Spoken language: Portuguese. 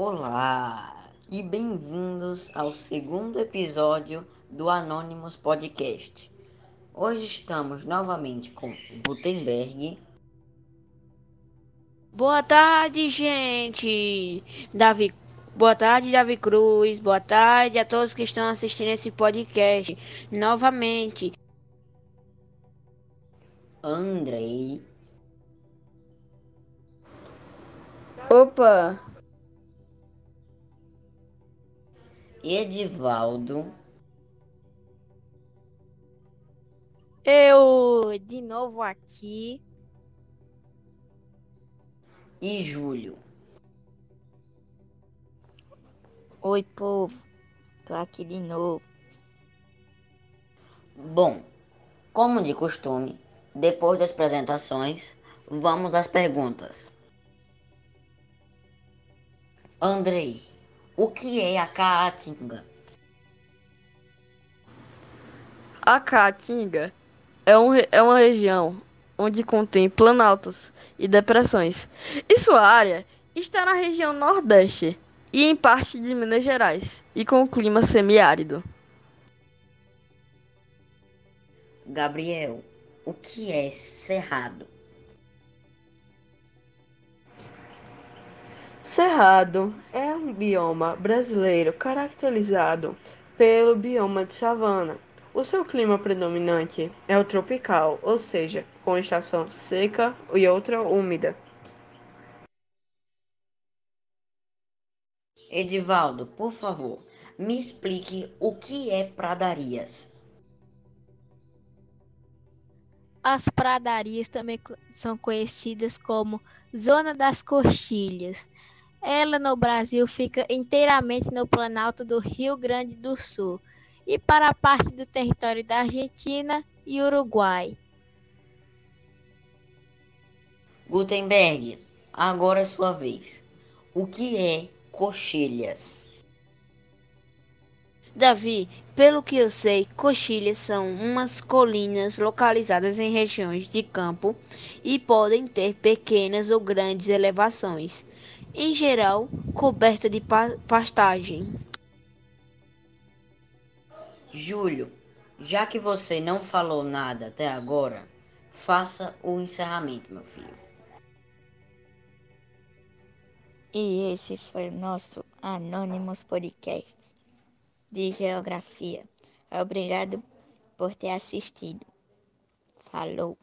Olá e bem-vindos ao segundo episódio do Anonymous Podcast. Hoje estamos novamente com Gutenberg. Boa tarde, gente. Davi, boa tarde, Davi Cruz. Boa tarde a todos que estão assistindo esse podcast novamente. Andrei. Opa, Edivaldo Eu de novo aqui. e Júlio. Oi, povo. Tô aqui de novo. Bom, como de costume, depois das apresentações, vamos às perguntas. Andrei, o que é a Caatinga? a Caatinga é, um, é uma região onde contém planaltos e depressões. E sua área está na região Nordeste e em parte de Minas Gerais, e com clima semiárido. Gabriel, o que é Cerrado? Cerrado é um bioma brasileiro caracterizado pelo bioma de savana. O seu clima predominante é o tropical, ou seja, com estação seca e outra úmida. Edivaldo, por favor, me explique o que é pradarias. As pradarias também são conhecidas como Zona das Coxilhas. Ela no Brasil fica inteiramente no planalto do Rio Grande do Sul e para a parte do território da Argentina e Uruguai. Gutenberg, agora é sua vez. O que é coxilhas? Davi, pelo que eu sei, coxilhas são umas colinas localizadas em regiões de campo e podem ter pequenas ou grandes elevações, em geral coberta de pa- pastagem. Júlio, já que você não falou nada até agora, faça o encerramento, meu filho. E esse foi o nosso Anonymous Podcast de Geografia. Obrigado por ter assistido. Falou!